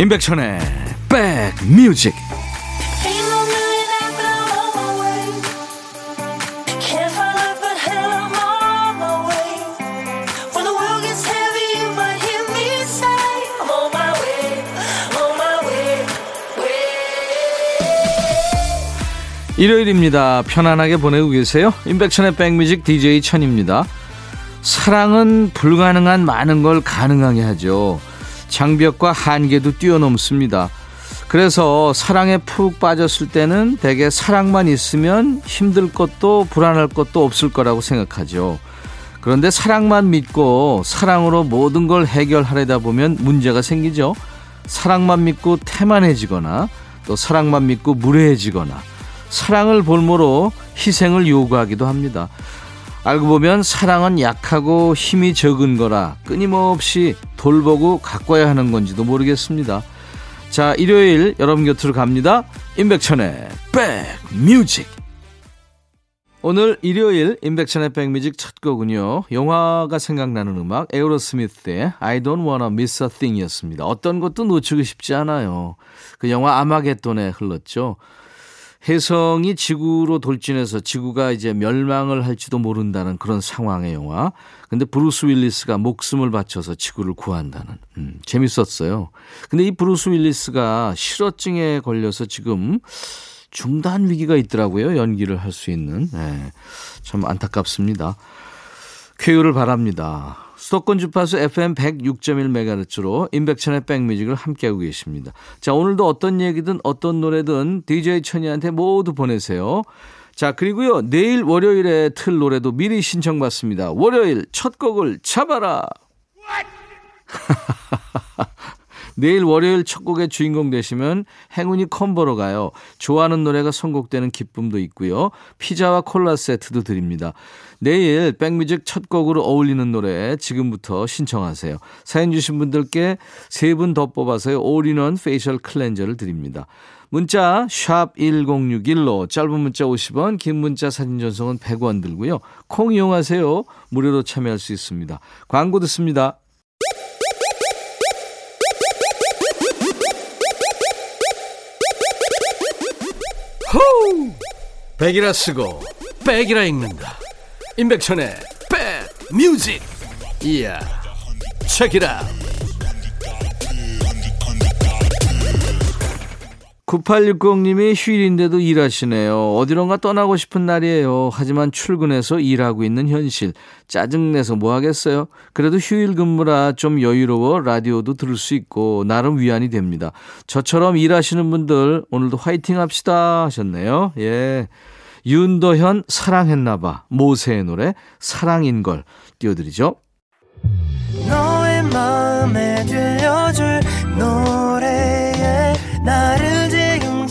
임백천의 백뮤직 일요일입니다. 편안하게 보내고 계세요. 임백천의 백뮤직 DJ 천입니다. 사랑은 불가능한 많은 걸 가능하게 하죠. 장벽과 한계도 뛰어넘습니다. 그래서 사랑에 푹 빠졌을 때는 대개 사랑만 있으면 힘들 것도 불안할 것도 없을 거라고 생각하죠. 그런데 사랑만 믿고 사랑으로 모든 걸 해결하려다 보면 문제가 생기죠. 사랑만 믿고 태만해지거나 또 사랑만 믿고 무례해지거나 사랑을 볼모로 희생을 요구하기도 합니다. 알고 보면 사랑은 약하고 힘이 적은 거라 끊임없이 돌보고 가꿔야 하는 건지도 모르겠습니다. 자, 일요일 여러분 곁으로 갑니다. 임백천의 백뮤직. 오늘 일요일 임백천의 백뮤직 첫 곡은요. 영화가 생각나는 음악 에어로스미스의 I don't wanna miss a thing이었습니다. 어떤 것도 놓치고 싶지 않아요. 그 영화 아마겟돈에 흘렀죠. 혜성이 지구로 돌진해서 지구가 이제 멸망을 할지도 모른다는 그런 상황의 영화. 근데 브루스 윌리스가 목숨을 바쳐서 지구를 구한다는. 음, 재밌었어요. 근데 이 브루스 윌리스가 실어증에 걸려서 지금 중단 위기가 있더라고요. 연기를 할 수 있는. 네, 참 안타깝습니다. 쾌유를 바랍니다. 수도권 주파수 FM 106.1MHz로 임백천의 백뮤직을 함께하고 계십니다. 자, 오늘도 어떤 얘기든 어떤 노래든 DJ 천이한테 모두 보내세요. 자, 그리고요, 내일 월요일에 틀 노래도 미리 신청받습니다. 월요일 첫 곡을 잡아라! 내일 월요일 첫 곡의 주인공 되시면 행운이 콤보로 가요. 좋아하는 노래가 선곡되는 기쁨도 있고요. 피자와 콜라 세트도 드립니다. 내일 백뮤직 첫 곡으로 어울리는 노래 지금부터 신청하세요. 사연 주신 분들께 세 분 더 뽑아서요. all-in-one facial cleanser를 드립니다. 문자 1061로 짧은 문자 50원 긴 문자 사진 전송은 100원 들고요. 콩 이용하세요. 무료로 참여할 수 있습니다. 광고 듣습니다. 백이라 쓰고 백이라 읽는다. 임백천의 백뮤직. 이야. 체키라. 9860님이 휴일인데도 일하시네요. 어디론가 떠나고 싶은 날이에요. 하지만 출근해서 일하고 있는 현실. 짜증내서 뭐 하겠어요? 그래도 휴일 근무라 좀 여유로워 라디오도 들을 수 있고 나름 위안이 됩니다. 저처럼 일하시는 분들 오늘도 화이팅 합시다 하셨네요. 예. 윤도현 사랑했나봐. 모세의 노래 사랑인걸 띄워드리죠. 너의 마음에 들려줄 노래에 나를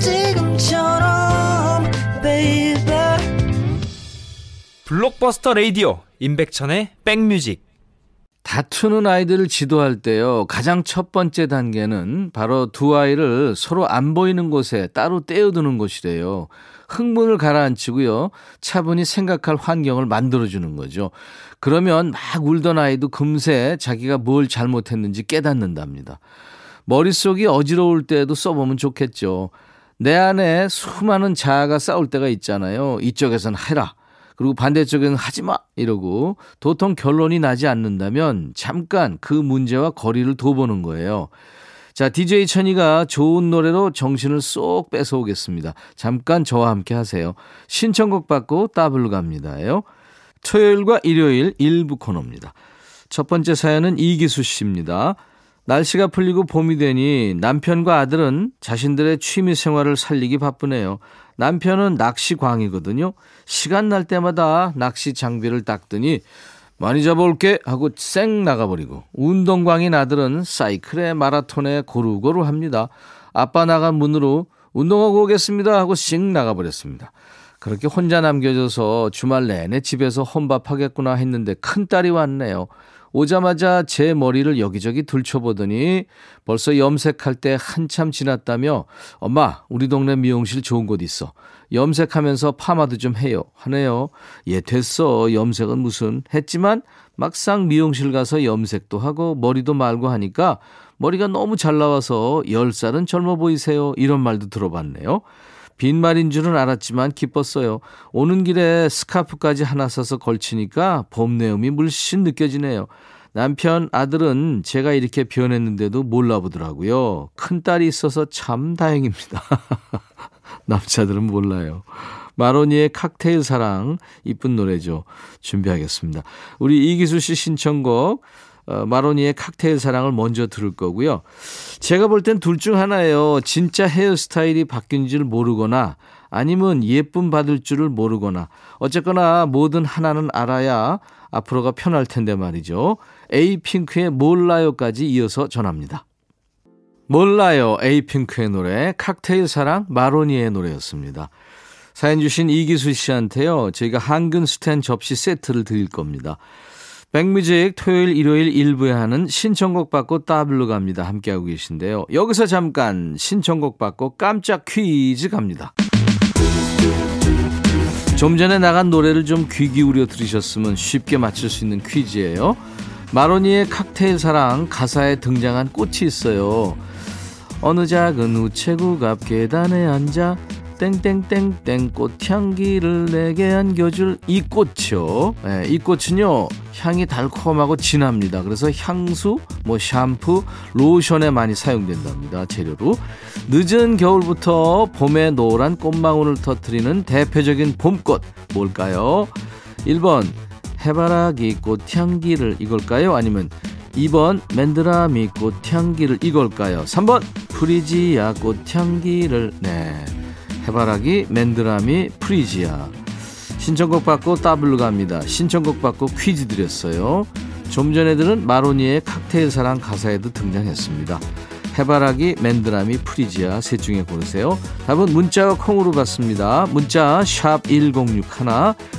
지금처럼 baby 블록버스터 레이디오 임백천의 백뮤직 다투는 아이들을 지도할 때요, 가장 첫 번째 단계는 바로 두 아이를 서로 안 보이는 곳에 따로 떼어두는 것이래요. 흥분을 가라앉히고요, 차분히 생각할 환경을 만들어주는 거죠. 그러면 막 울던 아이도 금세 자기가 뭘 잘못했는지 깨닫는답니다. 머릿속이 어지러울 때도 써보면 좋겠죠. 내 안에 수많은 자아가 싸울 때가 있잖아요. 이쪽에선 해라. 그리고 반대쪽에는 하지 마! 이러고 도통 결론이 나지 않는다면 잠깐 그 문제와 거리를 둬보는 거예요. 자, DJ 천이가 좋은 노래로 정신을 쏙 뺏어오겠습니다. 잠깐 저와 함께 하세요. 신청곡 받고 따블로 갑니다요. 토요일과 일요일 일부 코너입니다. 첫 번째 사연은 이기수 씨입니다. 날씨가 풀리고 봄이 되니 남편과 아들은 자신들의 취미 생활을 살리기 바쁘네요. 남편은 낚시광이거든요. 시간 날 때마다 낚시 장비를 닦더니 많이 잡아올게 하고 쌩 나가버리고 운동광인 아들은 사이클에 마라톤에 고루고루 합니다. 아빠 나간 문으로 운동하고 오겠습니다 하고 씩 나가버렸습니다. 그렇게 혼자 남겨져서 주말 내내 집에서 혼밥하겠구나 했는데 큰딸이 왔네요. 오자마자 제 머리를 여기저기 들춰보더니 벌써 염색할 때 한참 지났다며 엄마 우리 동네 미용실 좋은 곳 있어. 염색하면서 파마도 좀 해요. 하네요. 예 됐어. 염색은 무슨 했지만 막상 미용실 가서 염색도 하고 머리도 말고 하니까 머리가 너무 잘 나와서 10살은 젊어 보이세요. 이런 말도 들어봤네요. 빈말인 줄은 알았지만 기뻤어요. 오는 길에 스카프까지 하나 사서 걸치니까 봄 내음이 물씬 느껴지네요. 남편 아들은 제가 이렇게 변했는데도 몰라보더라고요. 큰 딸이 있어서 참 다행입니다. 남자들은 몰라요. 마로니의 칵테일 사랑 이쁜 노래죠. 준비하겠습니다. 우리 이기수 씨 신청곡 어, 마로니의 칵테일 사랑을 먼저 들을 거고요. 제가 볼 땐 둘 중 하나예요. 진짜 헤어스타일이 바뀐 줄 모르거나 아니면 예쁨 받을 줄을 모르거나 어쨌거나 뭐든 하나는 알아야 앞으로가 편할 텐데 말이죠. 에이핑크의 몰라요까지 이어서 전합니다. 몰라요 에이핑크의 노래 칵테일 사랑 마로니의 노래였습니다. 사연 주신 이기수 씨한테요. 저희가 한근 스탠 접시 세트를 드릴 겁니다. 백뮤직 토요일 일요일 일부에 하는 신청곡 받고 따블로 갑니다. 함께하고 계신데요. 여기서 잠깐 신청곡 받고 깜짝 퀴즈 갑니다. 좀 전에 나간 노래를 좀 귀 기울여 들으셨으면 쉽게 맞출 수 있는 퀴즈예요. 마로니의 칵테일 사랑 가사에 등장한 꽃이 있어요. 어느 작은 우체국 앞 계단에 앉아 땡땡땡땡 꽃향기를 내게 안겨줄 이 꽃이요. 네, 이 꽃은요 향이 달콤하고 진합니다. 그래서 향수, 뭐 샴푸, 로션에 많이 사용된답니다. 재료로 늦은 겨울부터 봄에 노란 꽃망울을 터트리는 대표적인 봄꽃 뭘까요? 1번 해바라기 꽃향기를 이걸까요? 아니면 2번 맨드라미 꽃향기를 이걸까요? 3번 프리지아 꽃향기를 네 해바라기, 맨드라미, 프리지아. 신청곡 받고 따블로 갑니다. 신청곡 받고 퀴즈 드렸어요. 좀 전에 들은 마로니의 칵테일 사랑 가사에도 등장했습니다. 해바라기, 맨드라미, 프리지아 셋 중에 고르세요. 답은 문자와 콩으로 받습니다. 문자 1061,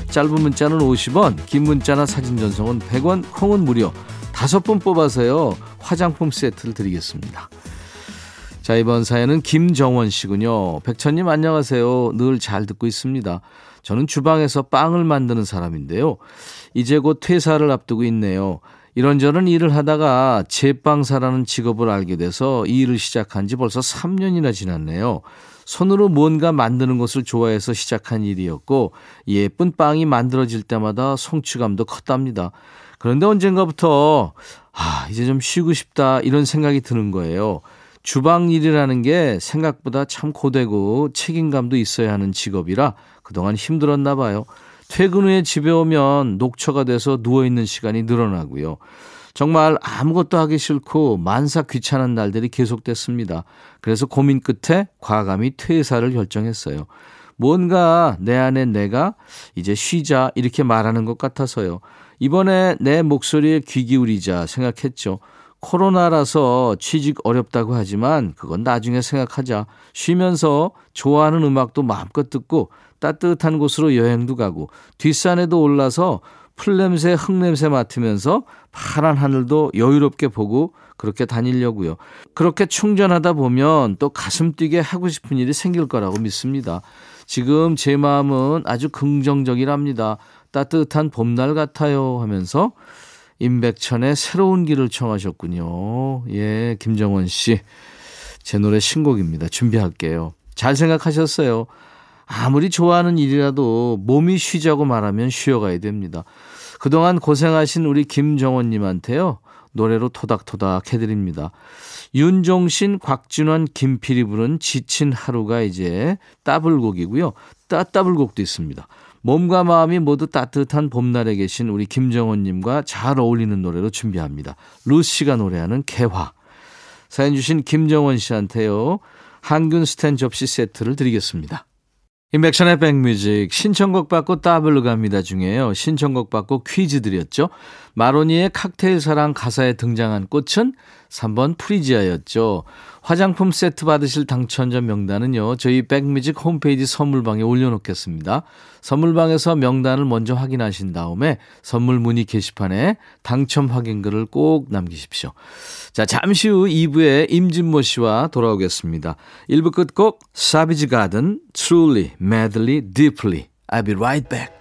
짧은 문자는 50원, 긴 문자나 사진 전송은 100원, 콩은 무료. 다섯 분 뽑아서요. 화장품 세트를 드리겠습니다. 자, 이번 사연은 김정원 씨군요. 백천님 안녕하세요. 늘 잘 듣고 있습니다. 저는 주방에서 빵을 만드는 사람인데요. 이제 곧 퇴사를 앞두고 있네요. 이런저런 일을 하다가 제빵사라는 직업을 알게 돼서 이 일을 시작한 지 벌써 3년이나 지났네요. 손으로 뭔가 만드는 것을 좋아해서 시작한 일이었고 예쁜 빵이 만들어질 때마다 성취감도 컸답니다. 그런데 언젠가부터 아, 이제 좀 쉬고 싶다 이런 생각이 드는 거예요. 주방 일이라는 게 생각보다 참 고되고 책임감도 있어야 하는 직업이라 그동안 힘들었나 봐요. 퇴근 후에 집에 오면 녹초가 돼서 누워있는 시간이 늘어나고요. 정말 아무것도 하기 싫고 만사 귀찮은 날들이 계속됐습니다. 그래서 고민 끝에 과감히 퇴사를 결정했어요. 뭔가 내 안에 내가 이제 쉬자 이렇게 말하는 것 같아서요. 이번에 내 목소리에 귀 기울이자 생각했죠. 코로나라서 취직 어렵다고 하지만 그건 나중에 생각하자. 쉬면서 좋아하는 음악도 마음껏 듣고 따뜻한 곳으로 여행도 가고 뒷산에도 올라서 풀냄새, 흙냄새 맡으면서 파란 하늘도 여유롭게 보고 그렇게 다니려고요. 그렇게 충전하다 보면 또 가슴 뛰게 하고 싶은 일이 생길 거라고 믿습니다. 지금 제 마음은 아주 긍정적이랍니다. 따뜻한 봄날 같아요 하면서 임백천의 새로운 길을 청하셨군요. 예, 김정원 씨. 제 노래 신곡입니다. 준비할게요. 잘 생각하셨어요. 아무리 좋아하는 일이라도 몸이 쉬자고 말하면 쉬어가야 됩니다. 그동안 고생하신 우리 김정원님한테요. 노래로 토닥토닥 해드립니다. 윤종신, 곽진원, 김필이 부른 지친 하루가 이제 따블곡이고요. 따따블곡도 있습니다. 몸과 마음이 모두 따뜻한 봄날에 계신 우리 김정원님과 잘 어울리는 노래로 준비합니다. 루시가 노래하는 개화. 사연 주신 김정원 씨한테요. 항균 스텐 접시 세트를 드리겠습니다. 임백천의 백뮤직 신청곡 받고 따블로 갑니다 중에요. 신청곡 받고 퀴즈 드렸죠. 마로니에의 칵테일 사랑 가사에 등장한 꽃은 3번 프리지아였죠. 화장품 세트 받으실 당첨자 명단은요. 저희 백뮤직 홈페이지 선물방에 올려놓겠습니다. 선물방에서 명단을 먼저 확인하신 다음에 선물 문의 게시판에 당첨 확인글을 꼭 남기십시오. 자, 잠시 후 2부에 임진모 씨와 돌아오겠습니다. 1부 끝곡 사비지 가든 Truly, Madly, Deeply. I'll be right back.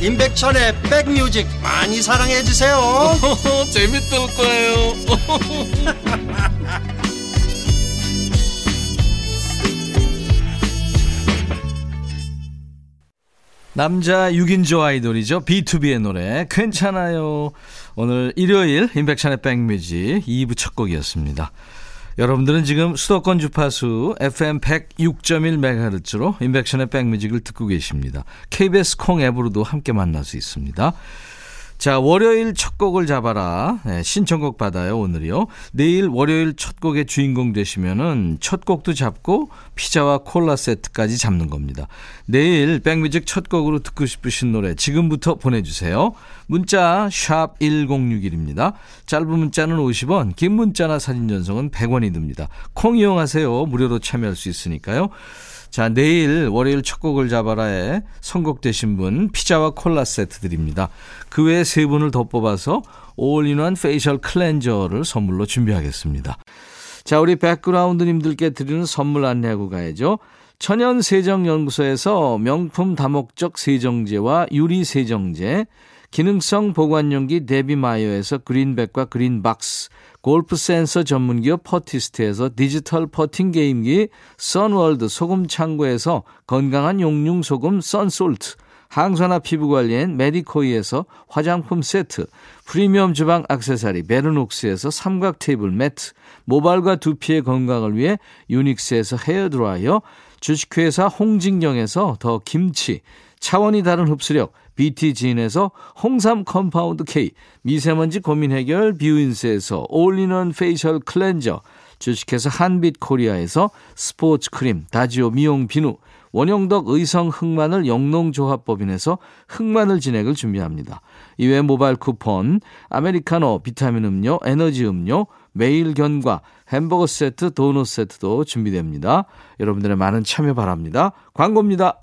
임백천의 백뮤직 많이 사랑해 주세요 재밌을 거예요 남자 6인조 아이돌이죠. B2B의 노래 괜찮아요. 오늘 일요일 인백션의 백뮤직 2부 첫 곡이었습니다. 여러분들은 지금 수도권 주파수 FM 106.1MHz로 인백션의 백뮤직을 듣고 계십니다. KBS 콩 앱으로도 함께 만날 수 있습니다. 자, 월요일 첫 곡을 잡아라. 네, 신청곡 받아요, 오늘이요. 내일 월요일 첫 곡의 주인공 되시면은 첫 곡도 잡고 피자와 콜라 세트까지 잡는 겁니다. 내일 백뮤직 첫 곡으로 듣고 싶으신 노래 지금부터 보내주세요. 문자 1061입니다. 짧은 문자는 50원, 긴 문자나 사진 전송은 100원이 듭니다. 콩 이용하세요. 무료로 참여할 수 있으니까요. 자, 내일 월요일 첫 곡을 잡아라에 선곡되신 분 피자와 콜라 세트 드립니다. 그 외에 세 분을 더 뽑아서 all-in-one facial cleanser를 선물로 준비하겠습니다. 자, 우리 백그라운드님들께 드리는 선물 안내하고 가야죠. 천연세정연구소에서 명품 다목적 세정제와 유리세정제, 기능성 보관용기 데비마이어에서 그린백과 그린박스, 골프 센서 전문기업 퍼티스트에서 디지털 퍼팅 게임기, 선월드 소금 창고에서 건강한 용융 소금 썬솔트, 항산화 피부 관리엔 메디코이에서 화장품 세트, 프리미엄 주방 악세사리 베르녹스에서 삼각 테이블 매트, 모발과 두피의 건강을 위해 유닉스에서 헤어 드라이어, 주식회사 홍진경에서 더 김치, 차원이 다른 흡수력 BT진에서 홍삼 compound K, 미세먼지 고민 해결 뷰인스에서 all-in-one facial cleanser, 주식회사 한빛 코리아에서 스포츠 크림, 다지오 미용 비누, 원형덕 의성 흑마늘 영농조합법인에서 흑마늘 진액을 준비합니다. 이외 모바일 쿠폰, 아메리카노, 비타민 음료, 에너지 음료, 매일 견과, 햄버거 세트, 도넛 세트도 준비됩니다. 여러분들의 많은 참여 바랍니다. 광고입니다.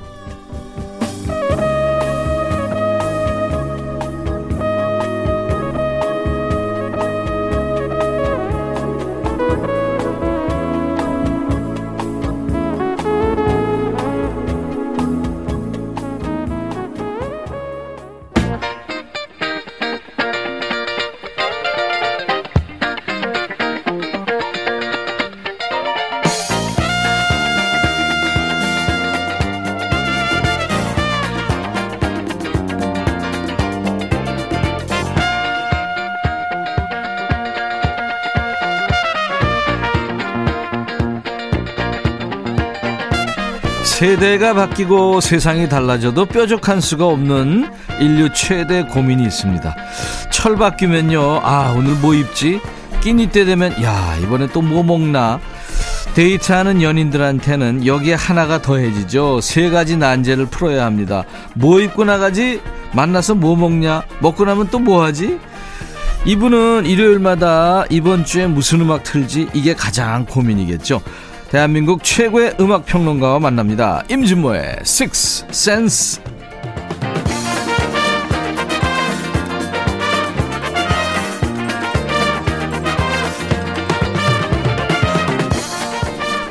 세대가 바뀌고 세상이 달라져도 뾰족한 수가 없는 인류 최대 고민이 있습니다. 철 바뀌면요. 아, 오늘 뭐 입지? 끼니 때 되면 야, 이번에 또 뭐 먹나? 데이트하는 연인들한테는 여기에 하나가 더해지죠. 세 가지 난제를 풀어야 합니다. 뭐 입고 나가지? 만나서 뭐 먹냐? 먹고 나면 또 뭐 하지? 이분은 일요일마다 이번 주에 무슨 음악 틀지? 이게 가장 고민이겠죠. 대한민국 최고의 음악 평론가와 만납니다. 임진모의 Six Sense.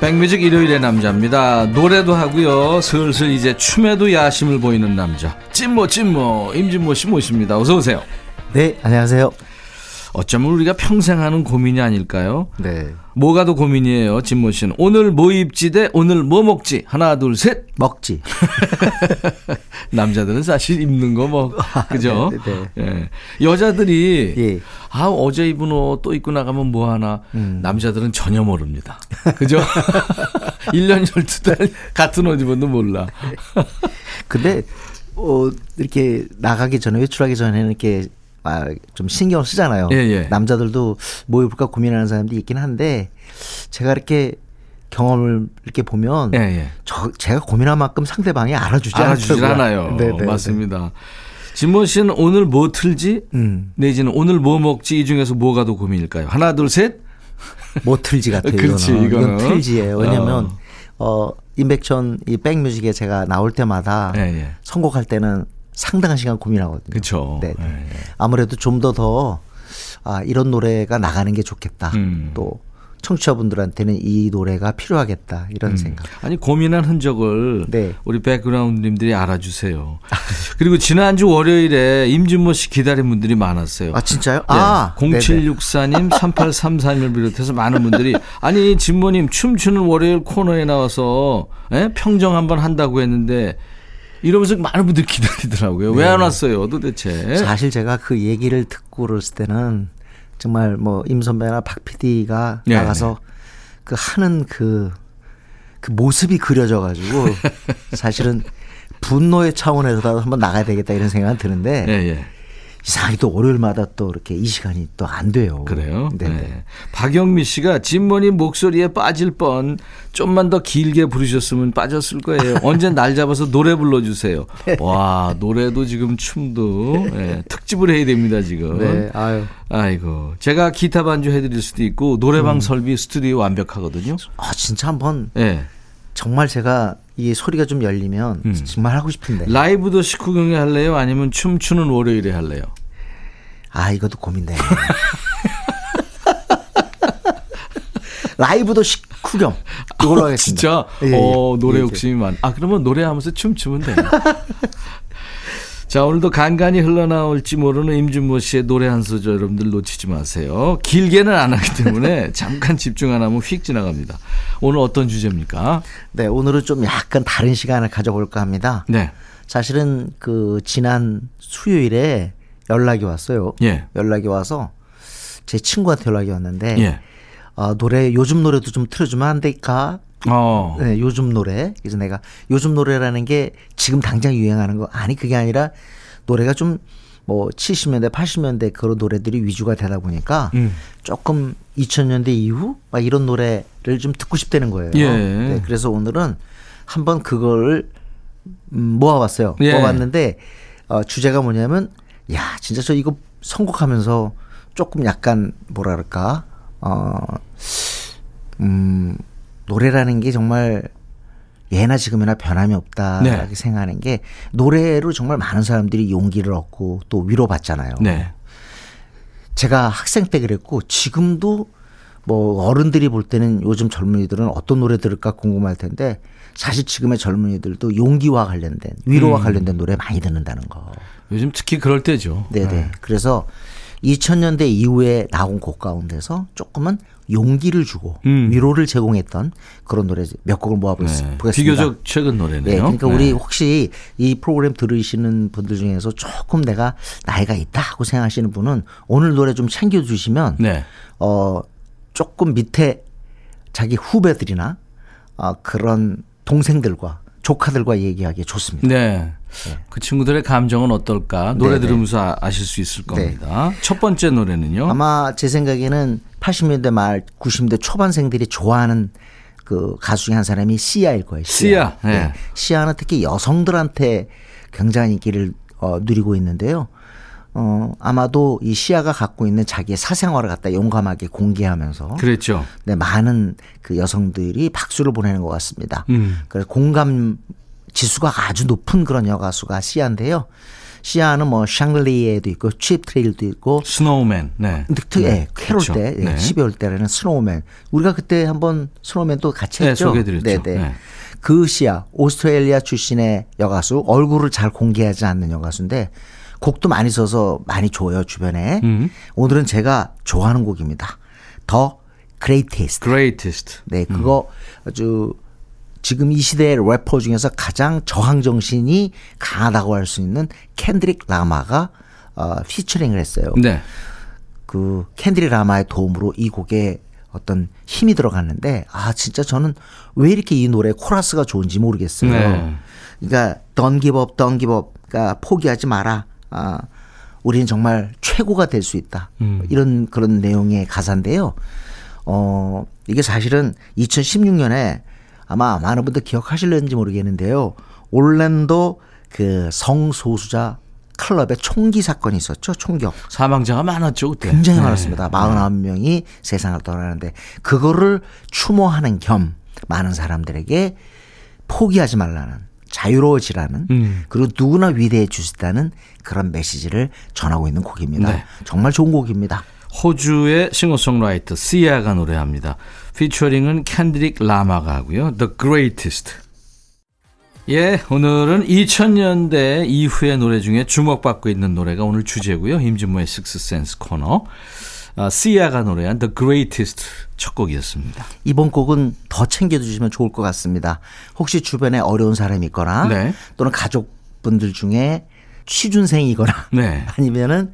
백뮤직 일요일의 남자입니다. 노래도 하고요. 슬슬 이제 춤에도 야심을 보이는 남자. 찐모 찐모 임진모 씨 모십니다. 어서 오세요. 네, 안녕하세요. 어쩌면 우리가 평생 하는 고민이 아닐까요? 네. 뭐가 더 고민이에요, 진모 씨는. 오늘 뭐 입지 대 오늘 뭐 먹지? 하나, 둘, 셋. 먹지. 남자들은 사실 입는 거 뭐, 그죠? 네, 네, 예. 여자들이, 예. 아, 어제 입은 옷 또 입고 나가면 뭐 하나. 음. 남자들은 전혀 모릅니다. 그죠? 1년 12달 같은 옷 입어도 몰라. 근데 어 이렇게 나가기 전에 외출하기 전에는 이렇게 아, 좀 신경을 쓰잖아요. 예, 예. 남자들도 뭐 입을까 고민하는 사람들이 있긴 한데 제가 이렇게 경험을 이렇게 보면 예, 예. 저 제가 고민한 만큼 상대방이 알아주지 알아주질. 않아요. 네, 네, 맞습니다. 진모 씨는 오늘 뭐 틀지? 음. 내지는 오늘 뭐 먹지? 이 중에서 뭐가 더 고민일까요? 하나, 둘, 셋? 네. 뭐 틀지 같아요. 그렇지, 이거는. 이건 틀지예요. 왜냐면 어, 임백천 이 백뮤직에 제가 나올 때마다 예, 예. 선곡할 때는 상당한 시간 고민하거든요. 그쵸. 네. 예, 예. 아무래도 좀 더 더 아, 이런 노래가 나가는 게 좋겠다. 음. 또 청취자분들한테는 이 노래가 필요하겠다. 이런 생각. 아니 고민한 흔적을 네. 우리 백그라운드님들이 알아주세요. 그리고 지난주 월요일에 임진모 씨 기다린 분들이 많았어요. 아 진짜요? 네. 아 0764님, 3833을 비롯해서 많은 분들이 아니 진모님 춤추는 월요일 코너에 나와서 예? 평정 한번 한다고 했는데 이러면서 많은 분들이 기다리더라고요. 왜 안 왔어요, 도대체? 네. 사실 제가 그 얘기를 듣고 그랬을 때는 정말 뭐 임 선배나 박 PD가 네, 나가서 그 하는 그, 그 모습이 그려져 가지고 사실은 분노의 차원에서라도 한번 나가야 되겠다 이런 생각은 드는데 예, 예. 이상하게 또 월요일마다 또 이렇게 이 시간이 또 안 돼요. 그래요? 네. 네. 박영미 씨가 진모님 목소리에 빠질 뻔 좀만 더 길게 부르셨으면 빠졌을 거예요. 언제 날 잡아서 노래 불러주세요. 와 노래도 지금 춤도 예, 특집을 해야 됩니다 지금. 네. 아유. 아이고 제가 기타 반주 해드릴 수도 있고 노래방 설비 스튜디오 완벽하거든요. 아 진짜 한번 예. 정말 제가 이 소리가 좀 열리면 음. 정말 하고 싶은데. 라이브도 식후경에 할래요? 아니면 춤추는 월요일에 할래요? 아 이것도 고민돼. 라이브도 식후경 이걸로 하겠습니다. 진짜 예, 예. 어, 노래 예, 예. 욕심이 많. 아 그러면 노래하면서 춤추면 돼요. 자 오늘도 간간히 흘러나올지 모르는 임준모 씨의 노래 한 소절 여러분들 놓치지 마세요. 길게는 안 하기 때문에 잠깐 집중 안 하면 휙 지나갑니다. 오늘 어떤 주제입니까? 네 오늘은 좀 약간 다른 시간을 가져볼까 합니다. 네. 사실은 그 지난 수요일에 연락이 왔어요. 예. 연락이 와서 제 친구한테 연락이 왔는데 예. 아, 노래 요즘 노래도 좀 틀어주면 안 될까? 어. 네, 요즘 노래. 그래서 내가 요즘 노래라는 게 지금 당장 유행하는 거 아니 그게 아니라 노래가 좀 뭐 70년대, 80년대 그런 노래들이 위주가 되다 보니까 음. 조금 2000년대 이후 막 이런 노래를 좀 듣고 싶다는 거예요. 예. 네, 그래서 오늘은 한번 그걸 음, 모아봤어요. 예. 모아봤는데 어, 주제가 뭐냐면 야 진짜 저 이거 선곡하면서 조금 약간 뭐랄까 어, 음, 노래라는 게 정말 예나 지금이나 변함이 없다 네. 생각하는 게 노래로 정말 많은 사람들이 용기를 얻고 또 위로받잖아요. 네. 제가 학생 때 그랬고 지금도 뭐 어른들이 볼 때는 요즘 젊은이들은 어떤 노래 들을까 궁금할 텐데 사실 지금의 젊은이들도 용기와 관련된 위로와 음. 관련된 노래 많이 듣는다는 거. 요즘 특히 그럴 때죠. 네네. 그래서 2000년대 이후에 나온 곡 가운데서 조금은 용기를 주고 음. 위로를 제공했던 그런 노래 몇 곡을 네. 모아보겠습니다. 비교적 최근 노래네요. 네, 그러니까 네. 우리 혹시 이 프로그램 들으시는 분들 중에서 조금 내가 나이가 있다 하고 생각하시는 분은 오늘 노래 좀 챙겨주시면 네. 어 조금 밑에 자기 후배들이나 어, 그런 동생들과 조카들과 얘기하기 좋습니다. 네. 그 친구들의 감정은 어떨까? 노래 네네. 들으면서 아- 아실 수 있을 겁니다. 첫 번째 노래는요. 아마 제 생각에는 80년대 말 90년대 초반생들이 좋아하는 그 가수 중에 한 사람이 시아일 거예요. 시아, 네. 시아는 특히 여성들한테 굉장한 인기를 어, 누리고 있는데요. 어, 아마도 이 시아가 갖고 있는 자기의 사생활을 갖다 용감하게 공개하면서 그랬죠. 네, 많은 그 여성들이 박수를 보내는 것 같습니다. 음. 그래서 공감 지수가 아주 높은 그런 여가수가 시아인데요. 시아는 뭐 Chandelier도 있고 Cheap Thrills도 있고 Snowman. 네. 특히 예, 캐롤 그렇죠. 때 예, 네. 12월 달에는 Snowman 우리가 그때 한번 Snowman 또 같이 네, 했죠. 소개해 드렸죠. 네, 네. 그 시아 오스트레일리아 출신의 여가수 얼굴을 잘 공개하지 않는 여가수인데 곡도 많이 써서 많이 줘요 주변에. 음. 오늘은 제가 좋아하는 곡입니다. The Greatest. Greatest. 네, 그거 아주 지금 이 시대의 래퍼 중에서 가장 저항 정신이 강하다고 할 수 있는 켄드릭 라마가 어, 피처링을 했어요. 네. 그 켄드릭 라마의 도움으로 이 곡에 어떤 힘이 들어갔는데 아 진짜 저는 왜 이렇게 이 노래 코러스가 좋은지 모르겠어요. 네. 그러니까 give up. 그러니까 포기하지 마라. 아, 우리는 정말 최고가 될 수 있다. 이런 그런 내용의 가사인데요. 어, 이게 사실은 2016년에 아마 많은 분들 기억하실는지 모르겠는데요. 올랜도 그 성소수자 클럽의 총기 사건이 있었죠. 총격. 사망자가 많았죠, 그때. 굉장히 네. 많았습니다. 49명이 세상을 떠나는데 그거를 추모하는 겸 많은 사람들에게 포기하지 말라는 자유로워지라는 음. 그리고 누구나 위대해질 수 있다는 그런 메시지를 전하고 있는 곡입니다. 네. 정말 좋은 곡입니다. 호주의 싱어송라이터 시아가 노래합니다. 피처링은 캔드릭 라마가 하고요. The Greatest. 예, 오늘은 2000년대 이후의 노래 중에 주목받고 있는 노래가 오늘 주제고요. 임진모의 식스센스 코너. 아, 시아가 노래한 The Greatest 첫 곡이었습니다. 이번 곡은 더 챙겨주시면 좋을 것 같습니다. 혹시 주변에 어려운 사람이 있거나 네. 또는 가족분들 중에 취준생이거나 네. 아니면은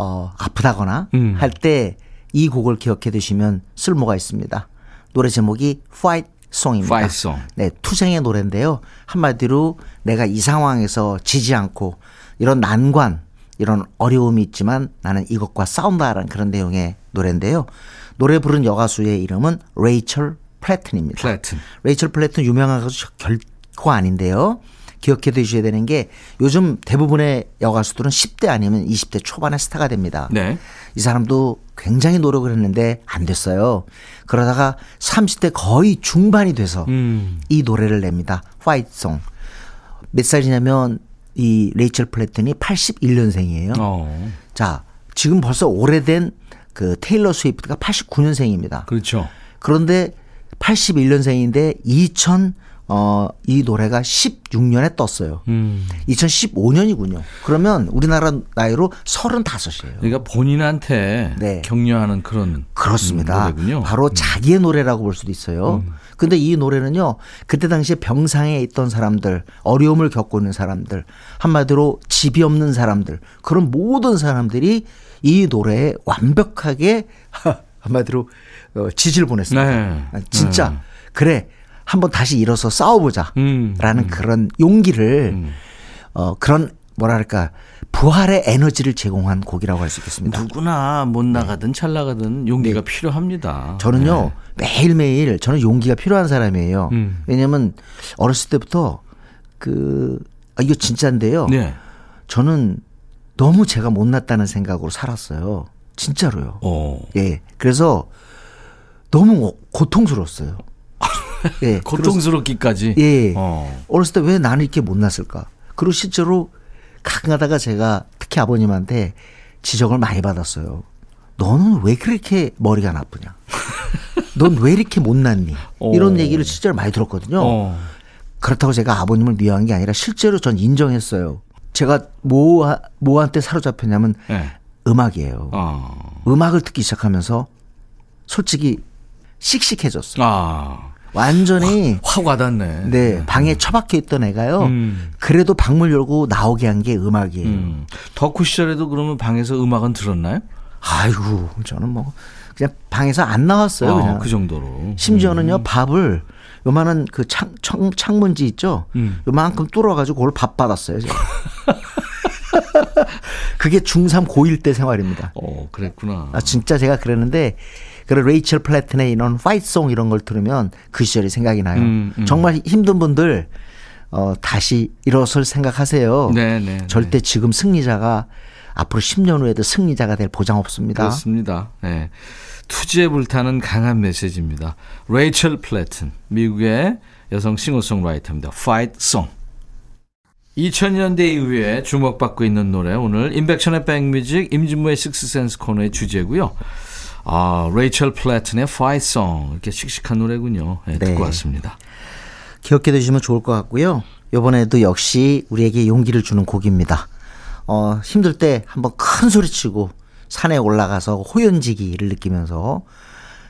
어, 아프다거나 음. 할때 이 곡을 기억해 두시면 쓸모가 있습니다. 노래 제목이 Fight Song입니다. Fight Song. 네, 투쟁의 노래인데요. 한마디로 내가 이 상황에서 지지 않고 이런 난관, 이런 어려움이 있지만 나는 이것과 싸운다라는 그런 내용의 노래인데요. 노래 부른 여가수의 이름은 레이첼 플래튼입니다. 플래튼. 레이첼 플래튼 유명한 가수 결코 아닌데요. 기억해 두셔야 되는 게 요즘 대부분의 여가수들은 10대 아니면 20대 초반에 스타가 됩니다. 네. 이 사람도 굉장히 노력을 했는데 안 됐어요. 그러다가 30대 거의 중반이 돼서 음. 이 노래를 냅니다. Fight Song. 몇 살이냐면 이 레이첼 플래튼이 81년생이에요. 어. 자, 지금 벌써 오래된 그 테일러 스위프트가 89년생입니다. 그렇죠. 그런데 81년생인데 2000, 어, 이 노래가 16년에 떴어요. 음. 2015년이군요. 그러면 우리나라 나이로 35이에요. 그러니까 본인한테 네. 격려하는 그런 그렇습니다. 음, 노래군요. 바로 자기의 노래라고 볼 수도 있어요. 근데 이 노래는요, 그때 당시에 병상에 있던 사람들, 어려움을 겪고 있는 사람들, 한마디로 집이 없는 사람들, 그런 모든 사람들이 이 노래에 완벽하게 한마디로 어, 지지를 보냈습니다. 네. 아, 진짜 그래 한번 다시 일어서 싸워보자. 음, 라는 그런 용기를 어 그런 뭐랄까 부활의 에너지를 제공한 곡이라고 할 수 있겠습니다. 누구나 못 나가든 잘 나가든 용기가 필요합니다. 네. 저는요 매일 매일 저는 용기가 필요한 사람이에요. 네. 음. 왜냐면 어렸을 때부터 그 아, 이거 진짜인데요. 네. 저는 너무 제가 못났다는 생각으로 살았어요. 진짜로요. 어. 예. 그래서 너무 고통스러웠어요. 예. 고통스럽기까지. 예. 어. 어렸을 때 왜 나는 이렇게 못났을까? 그리고 실제로 가끔 가다가 제가 특히 아버님한테 지적을 많이 받았어요. 너는 왜 그렇게 머리가 나쁘냐? 넌 왜 이렇게 못났니? 이런 어. 얘기를 실제로 많이 들었거든요. 어. 그렇다고 제가 아버님을 미워한 게 아니라 실제로 전 인정했어요. 제가 뭐, 뭐한테 사로잡혔냐면 네. 음악이에요. 어. 음악을 듣기 시작하면서 솔직히 씩씩해졌어요. 아. 완전히 확 와닿네. 네, 방에 처박혀 있던 애가요. 음. 그래도 방문 열고 나오게 한 게 음악이에요. 음. 덕후 시절에도 그러면 방에서 음악은 들었나요? 아이고, 저는 뭐 그냥 방에서 안 나왔어요. 어, 그냥. 그 정도로. 심지어는요, 밥을 요만한 그 창, 창, 창문지 있죠? 음. 요만큼 뚫어가지고 그걸 밥 받았어요. 제가. 그게 중3 고1 때 생활입니다. 어, 그랬구나. 아, 진짜 제가 그랬는데, 그런 레이첼 플래튼의 이런 Fight Song 이런 걸 들으면 그 시절이 생각이 나요. 음, 음. 정말 힘든 분들, 어, 다시 일어설 생각하세요. 네, 네. 절대 지금 승리자가 앞으로 10년 후에도 승리자가 될 보장 없습니다. 그렇습니다. 네. 투지에 불타는 강한 메시지입니다. 레이첼 플래튼, 미국의 여성 싱어송라이터입니다. Fight Song. 2000년대 이후에 주목받고 있는 노래 오늘 임백천의 백뮤직 임진모의 식스센스 코너의 주제고요. 아, 레이첼 플래튼의 Fight Song 이렇게 씩씩한 노래군요. 네, 듣고 네. 왔습니다. 기억해 두시면 좋을 것 같고요. 이번에도 역시 우리에게 용기를 주는 곡입니다. 어, 힘들 때 한번 큰 소리 치고 산에 올라가서 호연지기를 느끼면서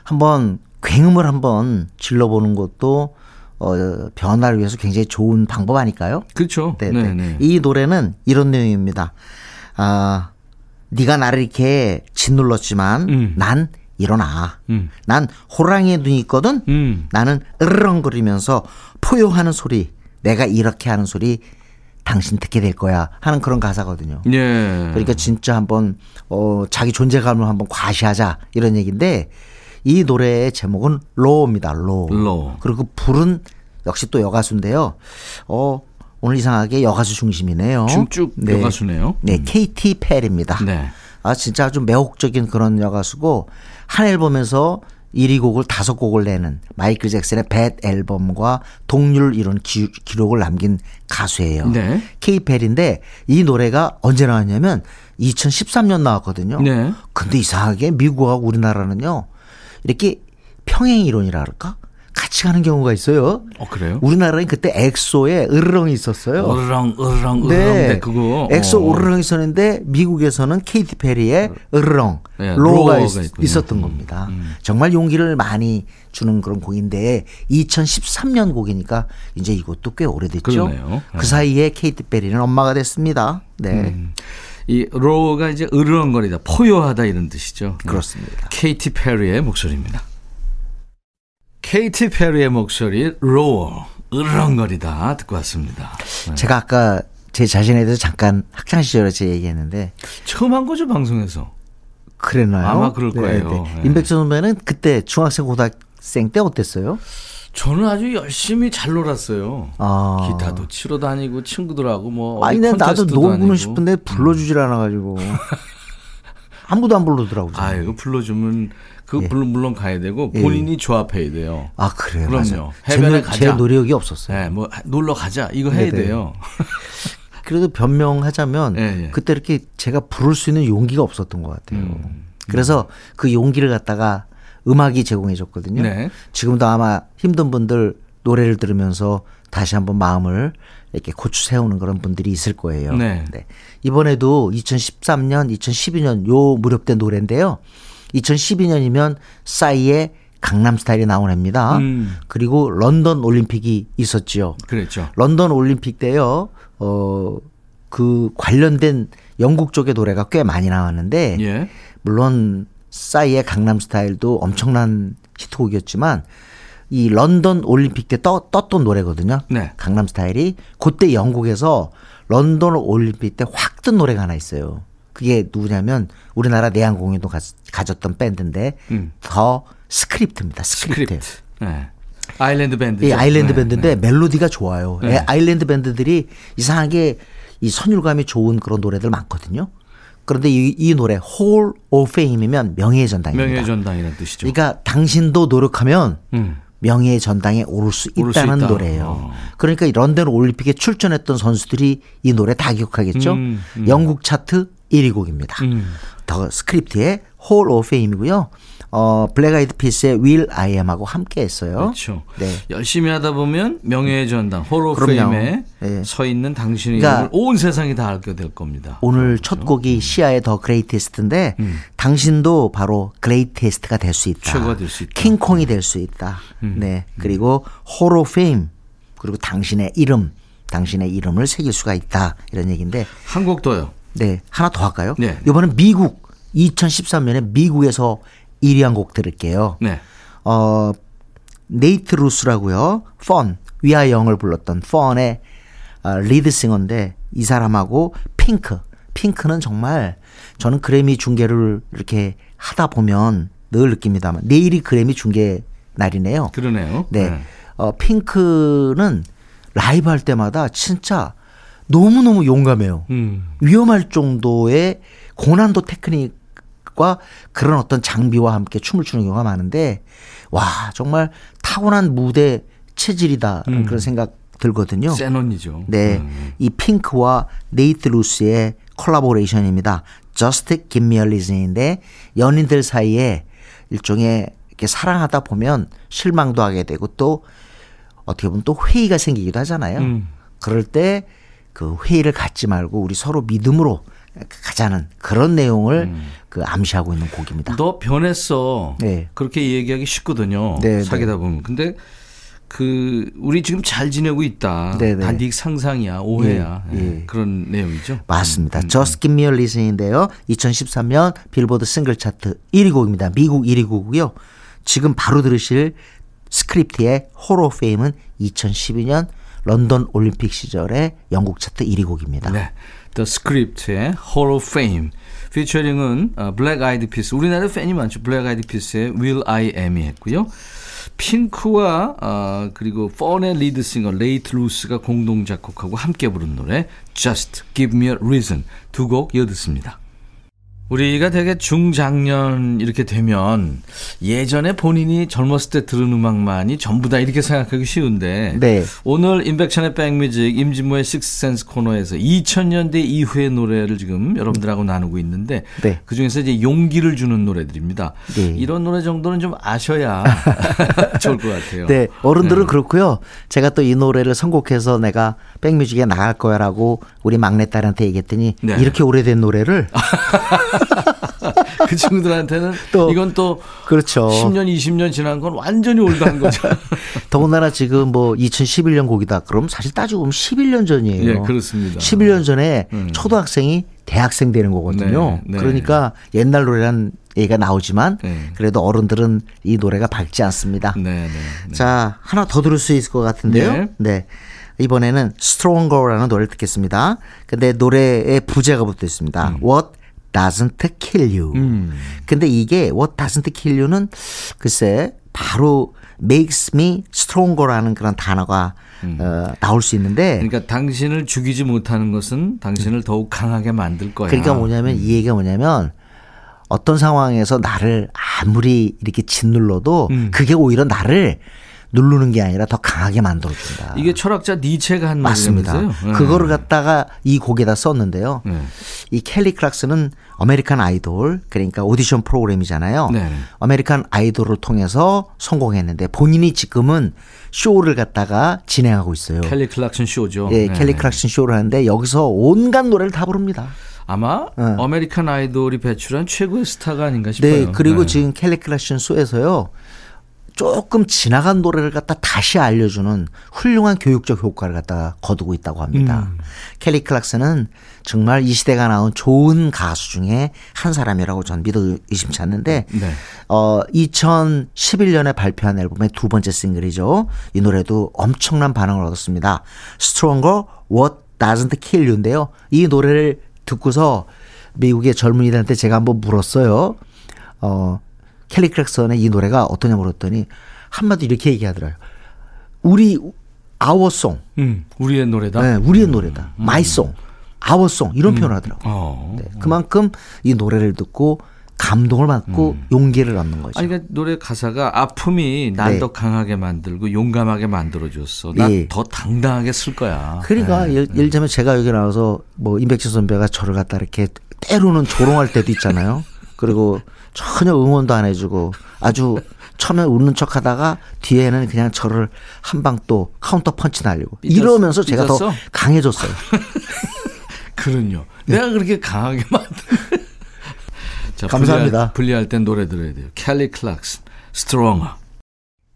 한번 굉음을 한번 질러보는 것도 어, 변화를 위해서 굉장히 좋은 방법 아닐까요? 그렇죠. 네, 네, 네. 네. 이 노래는 이런 내용입니다. 아, 네가 나를 이렇게 짓눌렀지만 음. 난 일어나. 음. 난 호랑이의 눈이 있거든. 음. 나는 으르렁거리면서 포효하는 소리, 내가 이렇게 하는 소리 당신 듣게 될 거야 하는 그런 가사거든요. 예. 그러니까 진짜 한번 어 자기 존재감을 한번 과시하자 이런 얘기인데 이 노래의 제목은 Roar입니다. Roar. Roar. 그리고 부른 역시 또 여가수인데요. 어 오늘 이상하게 여가수 중심이네요. 춤쭉 여가수네요. 네, 케이티 페리입니다. 네. 아 진짜 아주 매혹적인 그런 여가수고 한 앨범에서 1위 곡을 다섯 곡을 내는 마이클 잭슨의 뱃 앨범과 동률 이룬 기, 기록을 남긴 가수예요. 네. 케이펠인데 이 노래가 언제 나왔냐면 2013년 나왔거든요. 네. 근데 이상하게 미국하고 우리나라는요 이렇게 평행 이론이라 할까 같이 가는 경우가 있어요. 어 그래요? 우리나라는 그때 엑소에 으르렁이 있었어요. 으르렁 으르렁 으르렁 네. 네. 그거 엑소 어. 으르렁 있었는데 미국에서는 케이티 페리의 으르렁 네, Roar가 Roar가 있, 있군요. 있었던 음, 겁니다. 정말 용기를 많이 주는 그런 곡인데 2013년 곡이니까 이제 이것도 꽤 오래됐죠. 그러네요. 그 사이에 케이티 페리는 엄마가 됐습니다. 네. 이 Roar가 이제 으르렁거리다 포효하다 이런 뜻이죠. 네. 그렇습니다. 케이티 페리의 목소리입니다. 케이티 페리의 목소리 Roar 으르렁거리다 듣고 왔습니다. 네. 제가 아까 제 자신에 대해서 잠깐 학창 시절에 제 얘기했는데 처음 한 거죠 방송에서. 그랬나요? 아마 그럴 거예요. 네. 임백천 선배는 그때 중학생 고등학생 때 어땠어요? 저는 아주 열심히 잘 놀았어요. 아. 기타도 치러 다니고 친구들하고 뭐 아니 근데 나도 놀고는. 싶은데 불러주질 않아가지고 아무도 안 불러더라고요. 아 이거 불러주면 그 예. 물론 물론 가야 되고 예. 본인이 조합해야 돼요. 아 그래요. 그럼요. 맞아요. 해변에 제, 노- 가자. 제 노력이 없었어요. 네, 뭐 놀러 가자 이거 해야 네네. 돼요. 그래도 변명하자면 예, 예. 그때 이렇게 제가 부를 수 있는 용기가 없었던 것 같아요. 음. 그래서 그 용기를 갖다가 음악이 제공해 줬거든요. 네. 지금도 아마 힘든 분들 노래를 들으면서 다시 한번 마음을 이렇게 고추 세우는 그런 분들이 있을 거예요. 네. 이번에도 2013년, 2012년 요 무렵된 노래인데요. 2012년이면 싸이의 강남 스타일이 나온 해입니다. 음. 그리고 런던 올림픽이 있었지요. 그랬죠. 런던 올림픽 때요. 어, 그 관련된 영국 쪽의 노래가 꽤 많이 나왔는데 예. 물론 싸이의 강남 스타일도 엄청난 히트곡이었지만 이 런던 올림픽 때 떠, 떴던 노래거든요. 네. 강남 스타일이 그때 영국에서 런던 올림픽 때 확 뜬 노래가 하나 있어요. 그게 누구냐면 우리나라 내한공연도 가, 가졌던 밴드인데 음. 더 스크립트입니다. 스크립트. 스크립트. 네. 아일랜드 밴드. 이 아일랜드 밴드인데 멜로디가 좋아요. 네. 예, 아일랜드 밴드들이 이상하게 이 선율감이 좋은 그런 노래들 많거든요. 그런데 이, 이 노래 Hall of Fame이면 명예의 전당입니다. 명예의 전당이라는 뜻이죠. 그러니까 당신도 노력하면 음. 명예의 전당에 오를 수 오를 수 있다는 있다. 노래예요. 어. 그러니까 이 런던 올림픽에 출전했던 선수들이 이 노래 다 기억하겠죠. 음, 음. 영국 차트 1위 곡입니다. 음. 더 스크립트의 Hall of Fame이고요. 어, 블랙 아이드 피스의 Will I Am하고 함께 했어요. 그렇죠. 네. 열심히 하다 보면 명예의 전당 그럼요. 호로프레임에 네. 서 있는 당신의 그러니까 이름을 온 세상이 다 알게 될 겁니다. 오늘 그렇죠. 첫 곡이 시아의 The Greatest인데 음. 당신도 바로 greatest가 될 수 있다. 최고가 될 수 있다. 킹콩이 될 수 있다. 음. 네. 그리고 호로 페임 그리고 당신의 이름, 당신의 이름을 새길 수가 있다. 이런 얘기인데 한 곡 더요. 네. 하나 더 할까요? 네. 이번엔 미국 2013년에 미국에서 1위 한 곡 들을게요. 네. 어, 네이트 루스라고요. 펀 We Are Young을 불렀던 펀의 어, 리드 싱어인데 이 사람하고 핑크. 핑크는 정말 저는 그래미 중계를 이렇게 하다 보면 늘 느낍니다만 내일이 그래미 중계 날이네요. 그러네요. 네. 어, 핑크는 라이브 할 때마다 진짜 너무너무 용감해요. 음. 위험할 정도의 고난도 테크닉과 그런 어떤 장비와 함께 춤을 추는 경우가 많은데 와 정말 타고난 무대 체질이다 음. 그런 생각 들거든요. 센 언니죠. 네. 음. 이 핑크와 네이트 루스의 콜라보레이션입니다. Just Give Me a Reason인데 연인들 사이에 일종의 이렇게 사랑하다 보면 실망도 하게 되고 또 어떻게 보면 또 회의가 생기기도 하잖아요. 음. 그럴 때 그 회의를 갖지 말고 우리 서로 믿음으로 가자는 그런 내용을 그 암시하고 있는 곡입니다. 음. 너 변했어. 네. 그렇게 얘기하기 쉽거든요. 네, 사귀다 보면. 근데 그 우리 지금 잘 지내고 있다. 네, 네. 단디 상상이야, 오해야. 예, 예, 예. 그런 내용이죠. 맞습니다. Just Give Me a Reason인데요. 2013년 빌보드 싱글 차트 1위 곡입니다. 미국 1위 곡이고요. 지금 바로 들으실 스크립트의 Hall of Fame은 2012년 런던 올림픽 시절의 영국 차트 1위 곡입니다. 네. The Script의 Hall of Fame. 피처링은 어, 블랙 아이드 피스. 우리나라 팬이 많죠. 블랙 아이드 피스의 Will I Am이 했고요. 핑크와 어, 그리고 펀의 리드 싱어 네이트 루스가 공동 작곡하고 함께 부른 노래 Just Give Me a Reason 두 곡 이어 듣습니다. 우리가 되게 중장년 이렇게 되면 예전에 본인이 젊었을 때 들은 음악만이 전부 다 이렇게 생각하기 쉬운데 네. 오늘 인백션의 백뮤직 임진모의 식스센스 코너에서 2000년대 이후의 노래를 지금 여러분들하고 나누고 있는데 네. 그중에서 이제 용기를 주는 노래들입니다. 네. 이런 노래 정도는 좀 아셔야 좋을 것 같아요. 네, 어른들은 그렇고요. 제가 또 이 노래를 선곡해서 내가 백뮤직에 나갈 거야라고 우리 막내딸한테 얘기했더니 네. 이렇게 오래된 노래를 그 친구들한테는 또 이건 또 그렇죠. 10년, 20년 지난 건 완전히 올드한 거죠. 더군다나 지금 뭐 2011년 곡이다. 그럼 사실 따지고 보면 11년 전이에요. 예, 그렇습니다. 11년 전에 음. 초등학생이 대학생 되는 거거든요. 네, 네. 그러니까 옛날 노래란 얘기가 나오지만 네. 그래도 어른들은 이 노래가 밝지 않습니다. 네, 네. 네. 자, 하나 더 들을 수 있을 것 같은데요. 네. 네. 이번에는 Stronger라는 노래를 듣겠습니다. 근데 노래에 부제가 붙어 있습니다. What doesn't kill you. 음. 근데 이게 What doesn't kill you는 글쎄 바로 makes me stronger라는 그런 단어가 어, 나올 수 있는데 그러니까 당신을 죽이지 못하는 것은 당신을 더욱 강하게 만들 거야. 그러니까 뭐냐면 이 얘기가 뭐냐면 어떤 상황에서 나를 아무리 이렇게 짓눌러도 음. 그게 오히려 나를 누르는 게 아니라 더 강하게 만들어준다. 이게 철학자 니체가 한 맞습니다. 네. 그거를 갖다가 이 곡에다 썼는데요. 네. 이 켈리 클락슨은 아메리칸 아이돌 그러니까 오디션 프로그램이잖아요. 네. 아메리칸 아이돌을 통해서 성공했는데 본인이 지금은 쇼를 갖다가 진행하고 있어요. 켈리 클락슨 쇼죠. 예, 네. 켈리 클락슨 쇼를 하는데 여기서 온갖 노래를 다 부릅니다. 아마 네. 아메리칸 아이돌이 배출한 최고의 스타가 아닌가 싶어요. 네, 그리고 네. 지금 켈리 클락슨 쇼에서요. 조금 지나간 노래를 갖다 다시 알려주는 훌륭한 교육적 효과를 갖다 거두고 있다고 합니다. 음. 켈리 클락슨은 정말 이 시대가 나온 좋은 가수 중에 한 사람이라고 전 믿어 의심치 않는데, 네. 어, 2011년에 발표한 앨범의 두 번째 싱글이죠. 이 노래도 엄청난 반응을 얻었습니다. Stronger, What Doesn't Kill You인데요. 이 노래를 듣고서 미국의 젊은이들한테 제가 한번 물었어요. 어, 켈리 클락슨의 이 노래가 어떠냐 물었더니 한마디 이렇게 얘기하더라고요. 우리 아워송, 음, 우리의 노래다. 네, 우리의 노래다. 마이송, 아워송 이런 표현을 하더라고요. 어. 네, 그만큼 이 노래를 듣고 감동을 받고 용기를 얻는 거죠. 아니 그러니까 노래 가사가 아픔이 날 네. 더 강하게 만들고 용감하게 만들어줬어. 난 예. 더 당당하게 쓸 거야. 그러니까 네. 예를, 예를 들면 제가 여기 나와서 뭐 임백진 선배가 저를 갖다 이렇게 때로는 조롱할 때도 있잖아요. 그리고 전혀 응원도 안 해주고 아주 처음에 웃는 척 하다가 뒤에는 그냥 저를 한 방 또 카운터 펀치 날리고 삐졌- 이러면서 제가 더 삐졌어? 강해졌어요. 그럼요. 내가 그렇게 강하게 만든. 자, 감사합니다. 분리할, 분리할 땐 노래 들어야 돼요. 켈리 클락슨, Stronger.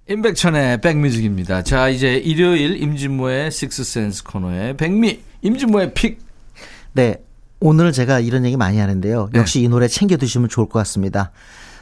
임백천의 백뮤직입니다. 자, 이제 일요일 임진모의 식스센스 코너의 백미, 임진모의 pick. 네. 오늘 제가 이런 얘기 많이 하는데요. 네. 역시 이 노래 챙겨 두시면 좋을 것 같습니다.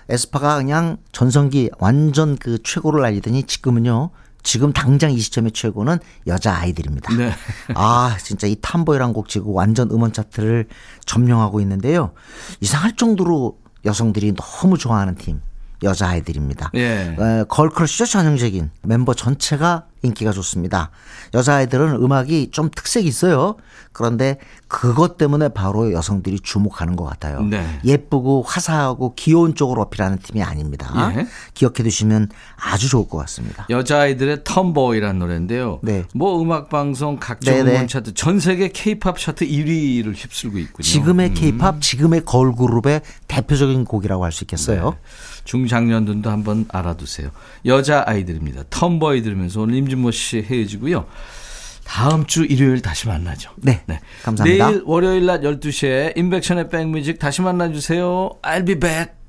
에스파가 그냥 전성기 완전 그 최고를 알리더니 지금은요. 지금 당장 이 시점의 최고는 여자 아이들입니다. 네. 아, 진짜 이 탐보이란 곡 지금 완전 음원 차트를 점령하고 있는데요. 이상할 정도로 여성들이 너무 좋아하는 팀. 여자 아이들입니다. 예. 에, 걸크러쉬죠 전형적인 멤버 전체가 인기가 좋습니다. 여자아이들은 음악이 좀 특색이 있어요. 그런데 그것 때문에 바로 여성들이 주목하는 것 같아요. 네. 예쁘고 화사하고 귀여운 쪽으로 어필하는 팀이 아닙니다. 예. 기억해 두시면 아주 좋을 것 같습니다. 여자아이들의 텀보이라는 노래인데요. 네. 뭐 음악 방송 각종 네네. 음원 차트 전 세계 K-팝 차트 1위를 휩쓸고 있군요. 지금의 음. 케이팝, 지금의 걸그룹의 대표적인 곡이라고 할 수 있겠어요. 네. 중장년들도 한번 알아두세요. 여자 아이들입니다. 텀보이 들으면서 오늘 임진모 씨 헤어지고요. 다음 주 일요일 다시 만나죠. 네, 감사합니다. 내일 월요일 낮 12시에 인백션의 백뮤직 다시 만나주세요. I'll be back.